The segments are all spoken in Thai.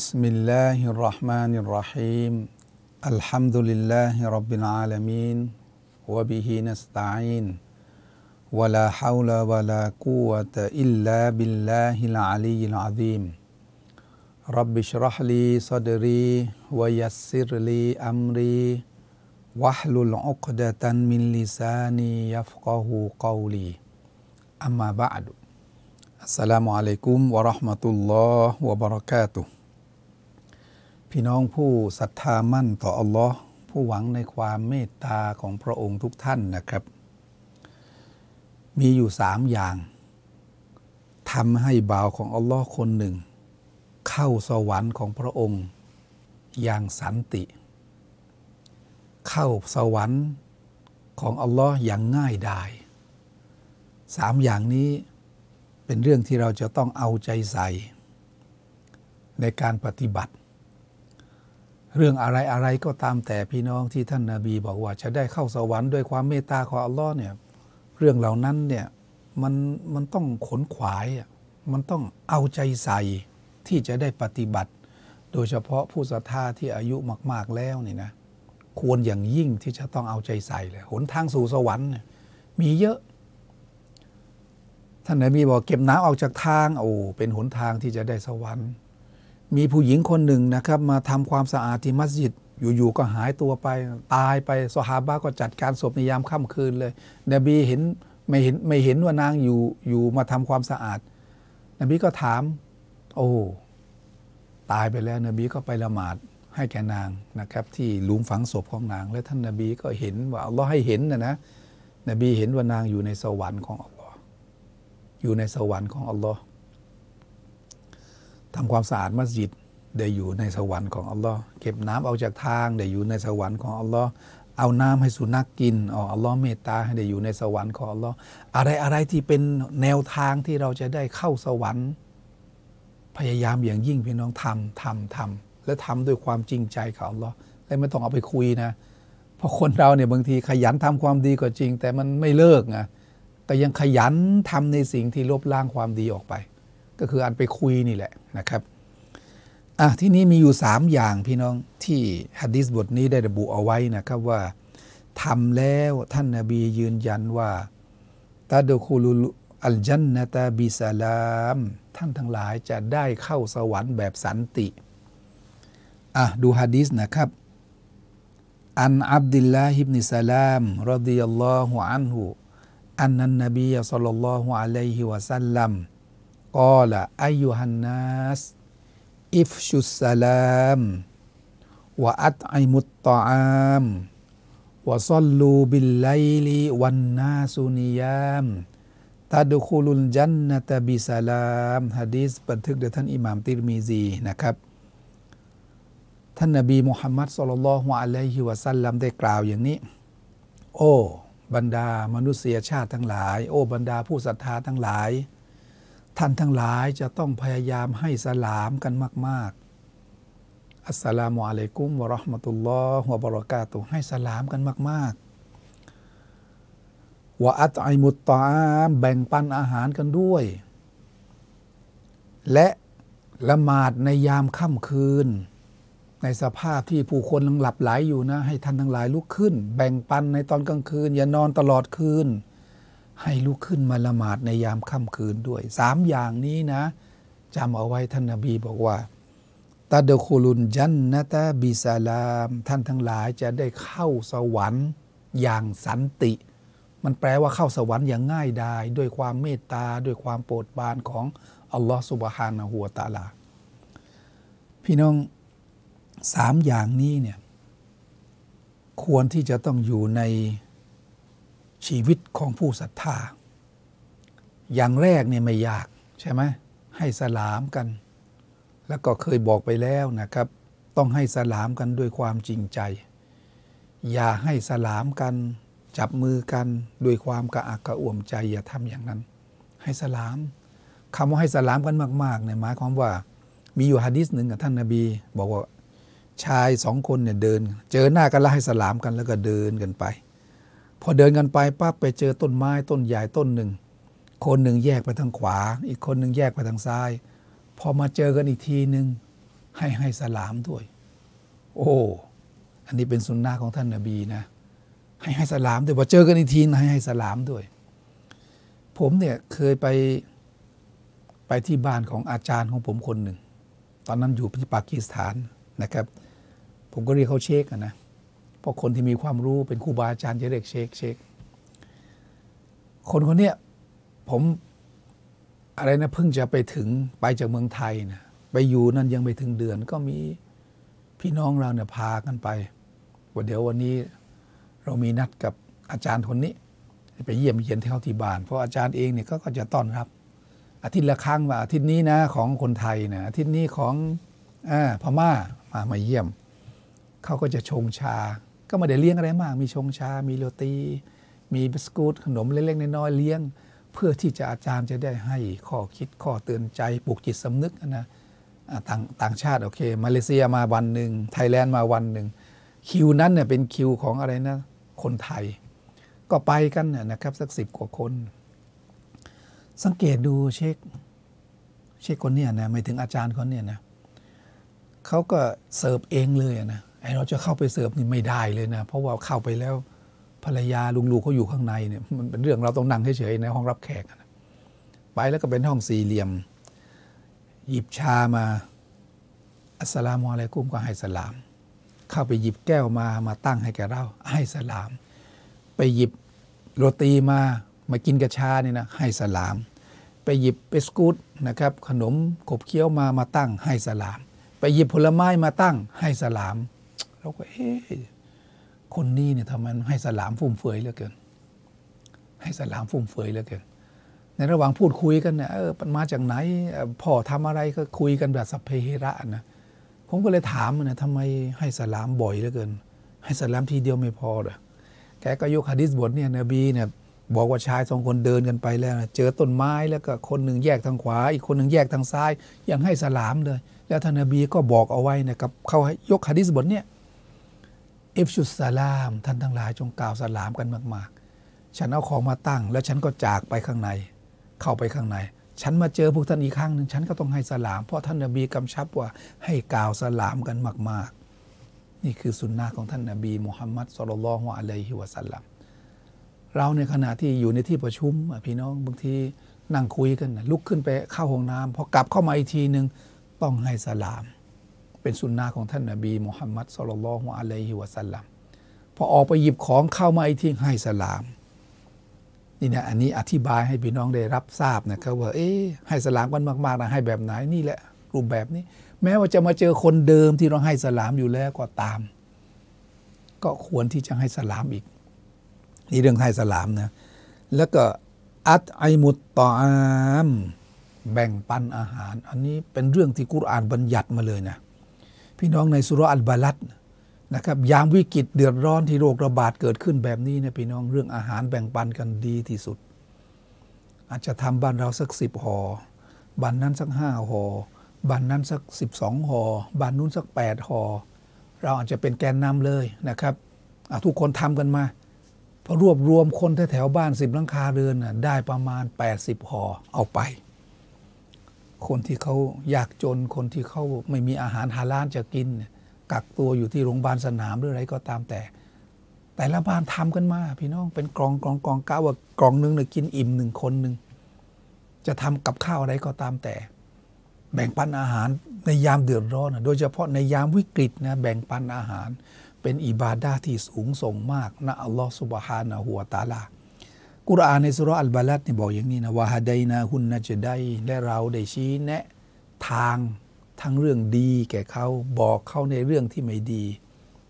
بسم الله الرحمن الرحيم الحمد لله رب العالمين وبه نستعين ولا حول ولا قوة إلا بالله العلي العظيم رب اشرح لي صدري ويسر لي أمري واحلل عقدة من لساني يفقه قولي أما بعد السلام عليكم ورحمة الله وبركاته พี่น้องผู้ศรัทธามั่นต่ออัลลอฮ์ผู้หวังในความเมตตาของพระองค์ทุกท่านนะครับ มีอยู่สามอย่างทำให้บ่าวของอัลลอฮ์คนหนึ่ง เข้าสวรรค์ของพระองค์อย่างสันติ เข้าสวรรค์ของอัลลอฮ์อย่างง่ายดายสามอย่างนี้เป็นเรื่องที่เราจะต้องเอาใจใส่ ในการปฏิบัติ เรื่องอะไรอะไรก็ตามแต่พี่น้องที่ท่านนาบีบอกว่าจะได้เข้าสวรรค์ด้วยความเมตตาของอัลลอฮ์เนี่ยเรื่องเหล่านั้นเนี่ยมันมันต้องขนขวายมันต้องเอาใจใส่ที่จะได้ปฏิบัติ โดยเฉพาะผู้ศรัทธาที่อายุมาก ๆแล้วนี่นะควรอย่างยิ่งที่จะต้องเอาใจใส่เลยหนทางสู่สวรรค์มีเยอะ ท่านนบีบอกเก็บน้ำออกจากทางโอ้เป็นหนทางที่จะได้สวรรค์ มีผู้หญิงคนหนึ่งนะครับมาทำความสะอาดที่มัสยิดอยู่ๆก็หายตัวไปตายไปสฮาบะก็จัดการศพในยามค่ำคืนเลย นบีเห็นไม่เห็นไม่เห็นว่านางอยู่อยู่มาทำความสะอาด นบีก็ถาม โอ้ตายไปแล้ว นบีก็ไปละหมาดให้แก่นางนะครับ ที่หลุมฝังศพของนาง และท่านนบีก็เห็นว่าอัลลอฮ์ให้เห็นนะนะนบีเห็นว่านางอยู่ในสวรรค์ของอัลลอฮ์อยู่ในสวรรค์ของอัลลอฮ์ ทำความสะอาดมัสยิดได้อยู่ในสวรรค์ของอัลลอฮ์เก็บน้ำออกจากทางได้อยู่ในสวรรค์ของอัลลอฮ์เอาน้ำให้สุนัขกกินอ๋ออัลลอฮ์เมตตาให้ได้อยู่ในสวรรค์ของอัลลอฮ์อะไรอะไรที่เป็นแนวทางที่เราจะได้เข้าสวรรค์ พยายามอย่างยิ่งพี่น้องทำทำทำและทำด้วยความจริงใจกับอัลลอฮ์และไม่ต้องเอาไปคุยนะเพราะคนเราเนี่ยบางทีขยันทำความดีก็จริง แต่มันไม่เลิกไงแต่ยังขยันทำในสิ่งที่ลบล้างความดีออกไป ก็คืออันไปคุยนี่แหละนะครับอะที่นี้มีอยู่สามอย่างพี่น้องที่ฮะดิษบทนี้ได้ระบุเอาไว้นะครับว่าทำแล้วท่านนาบียืนยันว่าตาดคูลุอัลจันนตาบิสลาม ท่านทั้งหลายจะได้เข้าสวรรค์แบบสันติอะดูฮะดิษนะครับ عن عبد الله بن سلام رضي الله عنه أن النبي صلى الله عليه وسلم قال أيها الناس أفشوا السلام وأطعموا الطعام وصلوا بالليل والناس نيام تدخلوا الجنة بسلامมฮะดีษบันทึกโดยท่านอิหม่ามติรมีซีนะครับ ท่านนบีมุฮัมมัดสุลลัลฮวอะลัยฮิวะสัลลัมได้กล่าวอย่างนี้ โอ้ บรรดามนุษยชาติทั้งหลาย โอ้ บรรดาผู้ศรัทธาทั้งหลาย ท่านทั้งหลายจะต้องพยายามให้สลามกันมาก ๆ อัสสลามุอะลัยกุมวะราะห์มะตุลลอฮ์วะบะเราะกาตุให้สลามกันมาก ๆวะอัตอิมุตตอามแบ่งปันอาหารกันด้วย และละหมาดในยามค่ำคืน ในสภาพที่ผู้คนลังหลับไหลอยู่นะ ให้ท่านทั้งหลายลุกขึ้น แบ่งปันในตอนกลางคืน อย่านอนตลอดคืน ให้ลุกขึ้นมาละหมาดในยามค่ำคืนด้วยสามอย่างนี้นะจำเอาไว้ท่านนบีบอกว่าตาเดคูลุนจันนะตาบิสลาม ท่านทั้งหลายจะได้เข้าสวรรค์อย่างสันติ มันแปลว่าเข้าสวรรค์อย่างง่ายดายด้วยความเมตตาด้วยความโปรดปรานของอัลลอฮฺสุบฮานะฮูวตาลา พี่น้องสามอย่างนี้เนี่ยควรที่จะต้องอยู่ใน ชีวิตของผู้ศรัทธา อย่างแรกเนี่ยไม่ยากใช่ไหมให้สลามกัน แล้วก็เคยบอกไปแล้วนะครับ ต้องให้สลามกันด้วยความจริงใจ อย่าให้สลามกัน จับมือกันด้วยความกระอักกระอ่วมใจ อย่าทำอย่างนั้น ให้สลามคำว่าให้สลามกันมากๆเนี่ยหมายความว่ามีอยู่ฮะดิษหนึ่งกับท่านนาบี บอกว่าชายสองคนเนี่ยเดิน เจอหน้ากันแล้วให้สลามกันแล้วก็เดินกันไป พอเดินกันไปปั๊บไปเจอต้นไม้ต้นใหญ่ต้นหนึ่ง คนหนึ่งแยกไปทางขวา อีกคนหนึ่งแยกไปทางซ้าย พอมาเจอกันอีกทีหนึ่งให้ให้สลามด้วย โอ้ อันนี้เป็นสุนนะของท่านนาบีนะ ให้ให้สลามด้วยพอเจอกันอีกทีให้ให้สลามด้วย ผมเนี่ยเคยไปไปที่บ้านของอาจารย์ของผมคนหนึ่ง ตอนนั้นอยู่ที่ปากีสถานนะครับ ผมก็เรียกเขาเชคนะ เพราะคนที่มีความรู้เป็นครูบาอาจารย์จะเรียกเชคเชคคนคนเนี้ยผมอะไรนะเพิ่งจะไปถึงไปจากเมืองไทยนะไปอยู่นั่นยังไม่ถึงเดือน ก็มีพี่น้องเราเนี่ยพากันไปว่าเดี๋ยววันนี้เรามีนัดกับอาจารย์คนนี้ ไปเยี่ยมเยียนที่เขาที่บ้าน เพราะอาจารย์เองเนี่ยก็จะต้อนรับ อาทิตย์ละครั้งว่าอาทิตย์นี้นะของคนไทยนะอาทิตย์นี้ของอพม่ามามาเยี่ยม เขาก็จะชงชา ก็ไม่ได้เลี้ยงอะไรมาก มีชงชา มีโรตี มีบิสกุตขนมเล็กๆน้อยๆเลี้ยง เพื่อที่จะอาจารย์จะได้ให้ข้อคิดข้อเตือนใจปลุกจิตสำนึกนะต่างต่างชาติโอเคมาเลเซียมาวันหนึ่งไทยแลนด์มาวันหนึ่งคิวนั้นเนี่ยเป็นคิวของอะไรนะ คนไทย ก็ไปกันนะครับสักสิบกว่าคน สังเกตดูเช็คเช็คคนเนี้ยนะไม่ถึงอาจารย์คนเนี้ยนะเขาก็เสิร์ฟเองเลยนะ ไอเราจะเข้าไปเสิร์ฟนี่ไม่ได้เลยนะ เพราะว่าเข้าไปแล้วภรรยาลุงลูกเขาอยู่ข้างในเนี่ยมันเป็นเรื่องเราต้องนั่งเฉยๆในห้องรับแขกนะไปแล้วก็เป็นห้องสี่เหลี่ยม หยิบชามาالسلام عليكمก็ให้สลาม เข้าไปหยิบแก้วมามาตั้งให้แกเราให้สลาม ไปหยิบโรตีมามากินกะชาเนี่ยนะให้สลาม ไปหยิบเบสกูตนะครับขนมขบเคี้ยวมามาตั้งให้สลาม ไปหยิบผลไม้มาตั้งให้สลาม เราก็เอ๊ะคนนี้เนี่ยทำไมให้สลามฟุ่มเฟือยเหลือเกิน ให้สลามฟุ่มเฟือยเหลือเกิน ในระหว่างพูดคุยกันเนี่ยเออมันมาจากไหนพ่อทำอะไรก็คุยกันแบบสัพเพเหระนะผมก็เลยถามนะทำไมให้สลามบ่อยเหลือเกิน ให้สลามทีเดียวไม่พอเหรอแกก็ยกฮะดิษบทเนี่ยนบีเนี่ยบอกว่าชายสองคนเดินกันไปแล้ว เจอต้นไม้แล้วก็คนหนึ่งแยกทางขวา อีกคนหนึ่งแยกทางซ้าย ยังให้สลามเลย แล้วท่านนบีก็บอกเอาไว้นะครับเขายกฮะดิษบทเนี่ย อฟชุสสลาม ท่านทั้งหลายจงกล่าวสลามกันมาก ๆ ฉันเอาของมาตั้ง แล้วฉันก็จากไปข้างใน เข้าไปข้างใน ฉันมาเจอพวกท่านอีกครั้งหนึ่งฉันก็ต้องให้สลาม เพราะท่านนบีกำชับว่าให้กล่าวสลามกันมาก ๆ นี่คือสุนนะของท่านนบีมุฮัมมัดสุลลัลฮวะอะลัยฮิวะสัลลัมเราในขณะที่อยู่ในที่ประชุมพี่น้องบางทีนั่งคุยกันลุกขึ้นไปเข้าห้องน้ำพอกลับเข้ามาอีกทีหนึ่งต้องให้สลาม เป็นสุนนะของท่านนบีมุฮัมมัดสุลลัลฮวะอะลัยฮิวะสัลลัมพอออกไปหยิบของเข้ามาไอีกทีให้สลามนี่นะอันนี้อธิบายให้พี่น้องได้รับทราบนะครับว่าเอ๊ให้สลามกันมากๆนะให้แบบไหนนี่แหละรูปแบบนี้ แม้ว่าจะมาเจอคนเดิมที่เราให้สลามอยู่แล้วก็ตาม ก็ควรที่จะให้สลามอีก นี่เรื่องให้สลามนะแล้วก็อัตไอมุตตอาม แบ่งปันอาหาร อันนี้เป็นเรื่องที่กุรอานบัญญัติมาเลยนะ พี่น้องในสุรอัลบาลัดนะครับยามวิกฤตเดือดร้อนที่โรคระบาดเกิดขึ้นแบบนี้นะพี่น้องเรื่องอาหารแบ่งปันกันดีที่สุด อาจจะทำบ้านเราสักสิบห่อบ้านนั้นสักห้าห่อบ้านนั้นสักสิบสองห่อบ้านนู้นสักแปดห่อเราอาจจะเป็นแกนนำเลยนะครับทุกคนทำกันมาพอรวบรวมคนแถวๆบ้านสิบหลังคาเรือนได้ประมาณ 80ห่อเอาไป คนที่เขาอยากจนคนที่เขาไม่มีอาหารฮาลาลจะกิน กักตัวอยู่ที่โรงพยาบาลสนามหรืออะไรก็ตามแต่ แต่ละบ้านทำกันมา พี่น้องเป็นกองกองกองก้าว่ากองนึงเนี่ยกินอิ่มหนึ่งคนหนึ่งจะทำกับข้าวอะไรก็ตามแต่ แบ่งปันอาหารในยามเดือดร้อนโดยเฉพาะในยามวิกฤตนะแบ่งปันอาหาร เป็นอิบาดาที่สูงส่งมากนะอัลลอฮฺสุบฮานะหัวตาลา กุรอานในสุรอัลบาลัดนี่บอกอย่างนี้นะวาฮาไดนาหุนนะจะได้และเราได้ชี้แนะทางทั้งเรื่องดีแก่เขาบอกเขาในเรื่องที่ไม่ดี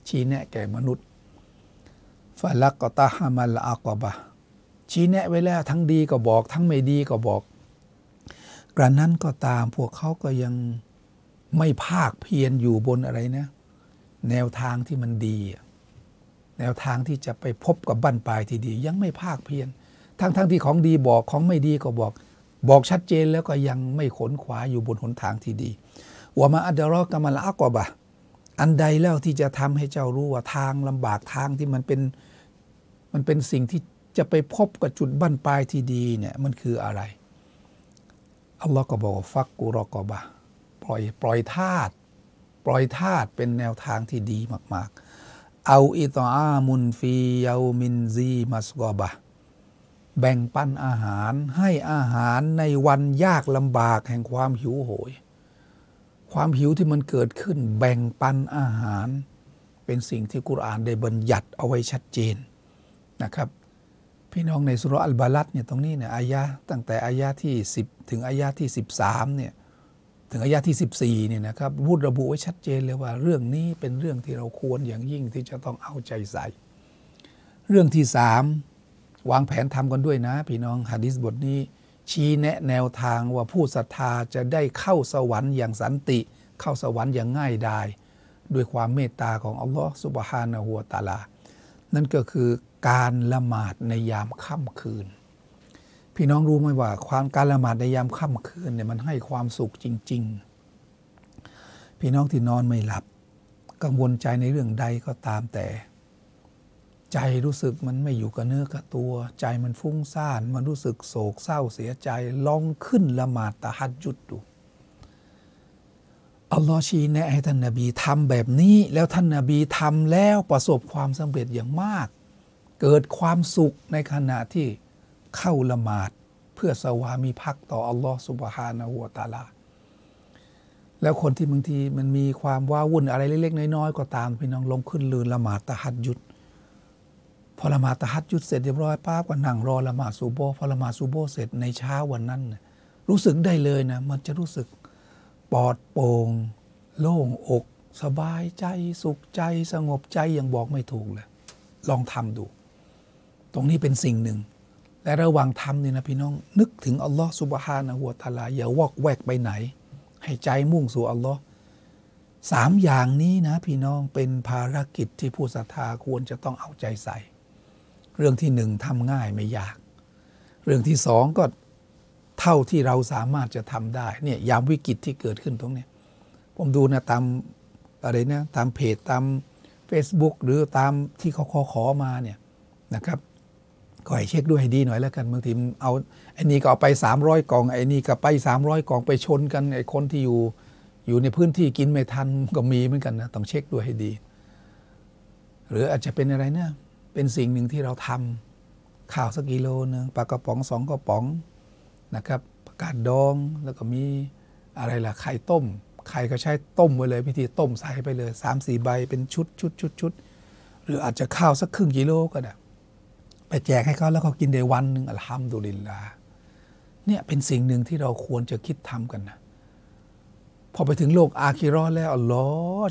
ชี้แนะแก่มนุษย์ฟาลักกตาฮามัลอากบะชี้แนะไว้แล้วทั้งดีก็บอก ทั้งไม่ดีก็บอก กระนั้นก็ตามพวกเขาก็ยังไม่ภาคเพียรอยู่บนอะไรนะ แนวทางที่มันดี แนวทางที่จะไปพบกับบั้นปลายที่ดี ยังไม่ภาคเพียร ทั้งทั้งที่ของดีบอกของไม่ดีก็บอก บอกชัดเจนแล้วก็ยังไม่ขนขวาอยู่บนหนทางที่ดีว่ามาอัดรอกามาลอักบะอันใดแล้วที่จะทำให้เจ้ารู้ว่าทางลำบากทางที่มันเป็นมันเป็นสิ่งที่จะไปพบกับจุดบั้นปลายที่ดีเนี่ยมันคืออะไรอัลลอฮ์ก็บอกฟักกุรอกบะปล่อยปล่อยธาตุปล่อยทาสเป็นแนวทางที่ดีมาก ๆ เอาอิตอามุนฟีเยามินซีมัสกอบะ แบ่งปันอาหารให้อาหารในวันยากลำบากแห่งความหิวโหย ความหิวที่มันเกิดขึ้น แบ่งปันอาหาร เป็นสิ่งที่กุรอานได้บัญญัติเอาไว้ชัดเจนนะครับ พี่น้องในสุรอัลบาลัดเนี่ยตรงนี้เนี่ยอายะตั้งแต่อายะที่ 10 ถึงอายะที่ 13เนี่ยถึงอายะที่ 14เนี่ยนะครับพูดระบุไว้ชัดเจนเลยว่า เรื่องนี้เป็นเรื่องที่เราควรอย่างยิ่งที่จะต้องเอาใจใส่ เรื่องที่สาม วางแผนทำกันด้วยนะ พี่น้องฮะดิษบทนี้ ชี้แนะแนวทางว่าผู้ศรัทธาจะได้เข้าสวรรค์อย่างสันติ เข้าสวรรค์อย่างง่ายดายด้วยความเมตตาของอัลลอฮ์สุบฮานะฮูวตาลา นั่นก็คือการละหมาดในยามค่ำคืน พี่น้องรู้ไหมว่าความการละหมาดในยามค่ำคืนเนี่ยมันให้ความสุขจริง ๆ พี่น้องที่นอนไม่หลับ กังวลใจในเรื่องใดก็ตามแต่ ใจรู้สึกมันไม่อยู่กับเนื้อกับตัว ใจมันฟุ้งซ่าน มันรู้สึกโศกเศร้าเสียใจ ลองขึ้นละหมาดตะฮัดยุดดูอัลลอฮ์ชี้แนะให้ท่านนาบีทำแบบนี้ แล้วท่านนาบีทำแล้วประสบความสำเร็จอย่างมาก เกิดความสุขในขณะที่เข้าละหมาด เพื่อสวามีภักต่ออัลลอฮ์สุบฮานะฮูวตาลาแล้วคนที่บางทีมันมีความว้าวุ่นอะไรเล็กๆน้อยๆก็ตามพี่น้องลงขึ้นลืนละหมาดตะฮัดยุด พอละหมาดตะฮัดยุดเสร็จเรียบร้อยป้าก็นั่งรอละหมาดซูโบพอละหมาดซูโบเสร็จในเช้าวันนั้น รู้สึกได้เลยนะ มันจะรู้สึกปลอดโปร่งโล่งอก สบายใจสุขใจสงบใจอย่างบอกไม่ถูกเลย ลองทำดู ตรงนี้เป็นสิ่งหนึ่ง และระหว่างทำเนี่ยนะพี่น้อง นึกถึงอัลลอฮ์สุบฮานะฮูวตาลา อย่าวอกแวกไปไหน ให้ใจมุ่งสู่อัลลอฮ์สามอย่างนี้นะพี่น้องเป็นภารกิจที่ผู้ศรัทธาควรจะต้องเอาใจใส่ เรื่องที่หนึ่งทำง่ายไม่ยาก เรื่องที่สองก็เท่าที่เราสามารถจะทำได้เนี่ยยามวิกฤตที่เกิดขึ้นตรงนี้ผมดูนะตามอะไรนะตามเพจตาม Facebook หรือตามที่เขาขอขอมาเนี่ยนะครับก็ให้เช็คด้วยให้ดีหน่อยแล้วกันบางทีเอาไอ้นี่ก็เอาไป 300กล่องไอ้นี่ก็ไป 300กล่องไปชนกันไอ้คนที่อยู่อยู่ในพื้นที่กินไม่ทันก็มีเหมือนกันนะต้องเช็คด้วยให้ดี หรืออาจจะเป็นอะไรเนี่ย เป็นสิ่งหนึ่งที่เราทำข้าวสักกิโลนึงปลากระป๋องสองกระป๋องนะครับประกาศดองแล้วก็มีอะไรล่ะไข่ต้มไข่ก็ใช้ต้มไว้เลยพิธีต้มใส่ไปเลย3ามสี่ใบเป็นชุดชุดชุดชุดหรืออาจจะข้าวสักครึ่งกิโลก็ได้ไปแจกให้เขาแล้วเขากินได้วันหนึ่งอัลฮัมดุลิลลาเนี่ยเป็นสิ่งหนึ่งที่เราควรจะคิดทำกันนะพอไปถึงโลกอาคิรอแล้วอัลลอ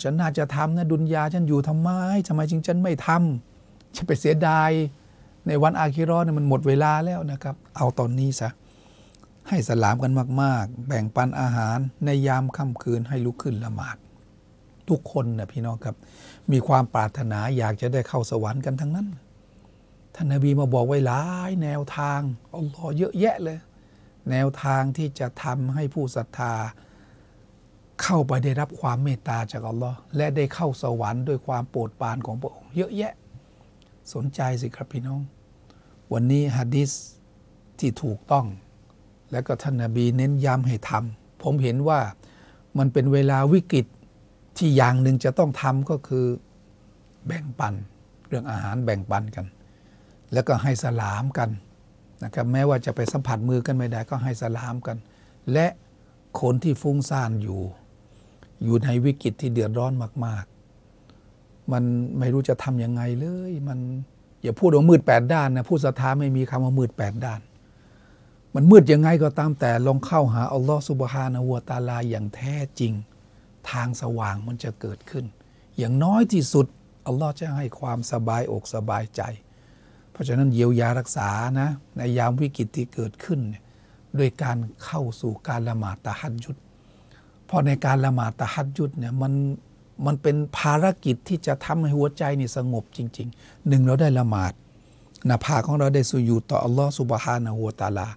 ฉันน่าจะทำนะดุนยาฉันอยู่ทำไมทำไมจึงฉันไม่ทำ ฉันไปเสียดายในวันอาคิรอเนี่ยมันหมดเวลาแล้วนะครับ เอาตอนนี้ซะให้สลามกันมาก ๆ แบ่งปันอาหารในยามค่ำคืนให้ลุกขึ้นละหมาด ทุกคนนะพี่น้องครับ มีความปรารถนาอยากจะได้เข้าสวรรค์กันทั้งนั้นท่านนบีมาบอกไว้หลายแนวทางอัลลอฮ์เยอะแยะเลย แนวทางที่จะทำให้ผู้ศรัทธา เข้าไปได้รับความเมตตาจากอัลลอฮ์และได้เข้าสวรรค์ด้วยความโปรดปรานของพระองค์เยอะแยะ สนใจสิครับพี่น้อง วันนี้ฮะดิษที่ถูกต้อง และก็ท่านนาบีเน้นย้ำให้ทำผมเห็นว่ามันเป็นเวลาวิกฤตที่อย่างหนึ่งจะต้องทำก็คือแบ่งปัน เรื่องอาหารแบ่งปันกัน แล้วก็ให้สลามกันนะครับแม้ว่าจะไปสัมผัสมือกันไม่ได้ก็ให้สลามกัน และคนที่ฟุ้งซ่านอยู่ อยู่ในวิกฤตที่เดือดร้อนมาก มันไม่รู้จะทำยังไงเลย มันอย่าพูดว่ามืดแปดด้านนะผู้ศรัทธาไม่มีคำว่ามืดแปดด้าน มันมืดยังไงก็ตามแต่ลองเข้าหาอัลลอฮฺสุบฮานะฮูวะตาลาอย่างแท้จริง ทางสว่างมันจะเกิดขึ้น อย่างน้อยที่สุดอัลลอฮ์จะให้ความสบายอกสบายใจ เพราะฉะนั้นเยียวยารักษานะ ในยามวิกฤตที่เกิดขึ้นเนี่ยด้วยการเข้าสู่การละหมาดตะฮัดยุดเพราะในการละหมาดตะฮัดยุดเนี่ยมัน มันเป็นภารกิจที่จะทำให้หัวใจนี่สงบจริงๆหนึ่งเราได้ละหมาดหน้าผากของเราได้สุญูดต่ออัลลอฮ์สุบฮานะฮูวตาลา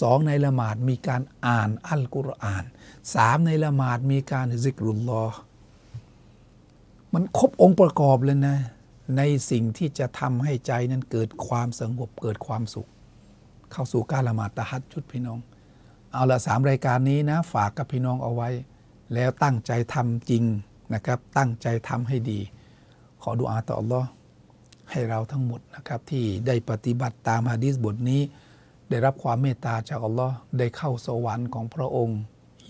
สองในละหมาดมีการอ่านอัลกุรอานสามในละหมาดมีการซิกรุลลอฮ์มันครบองค์ประกอบเลยนะ ในสิ่งที่จะทำให้ใจนั้นเกิดความสงบเกิดความสุข เข้าสู่การละหมาดตะฮัดจุดพี่น้อง เอาละสามรายการนี้นะ ฝากกับพี่น้องเอาไว้ แล้วตั้งใจทำจริง นะครับ ตั้งใจทำให้ดี ขอดุอาต่ออัลลอฮ์ให้เราทั้งหมดนะครับ ที่ได้ปฏิบัติตามฮะดีษบทนี้ ได้รับความเมตตาจากอัลลอฮ์ได้เข้าสวรรค์ของพระองค์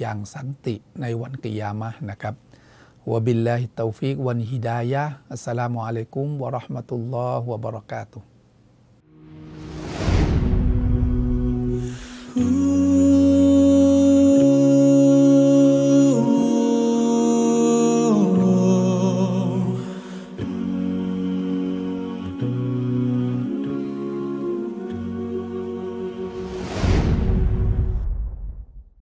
อย่างสันติในวันกิยามะนะครับوبالله التوفيق والهداية السلام عليكم ورحمة الله وبركاته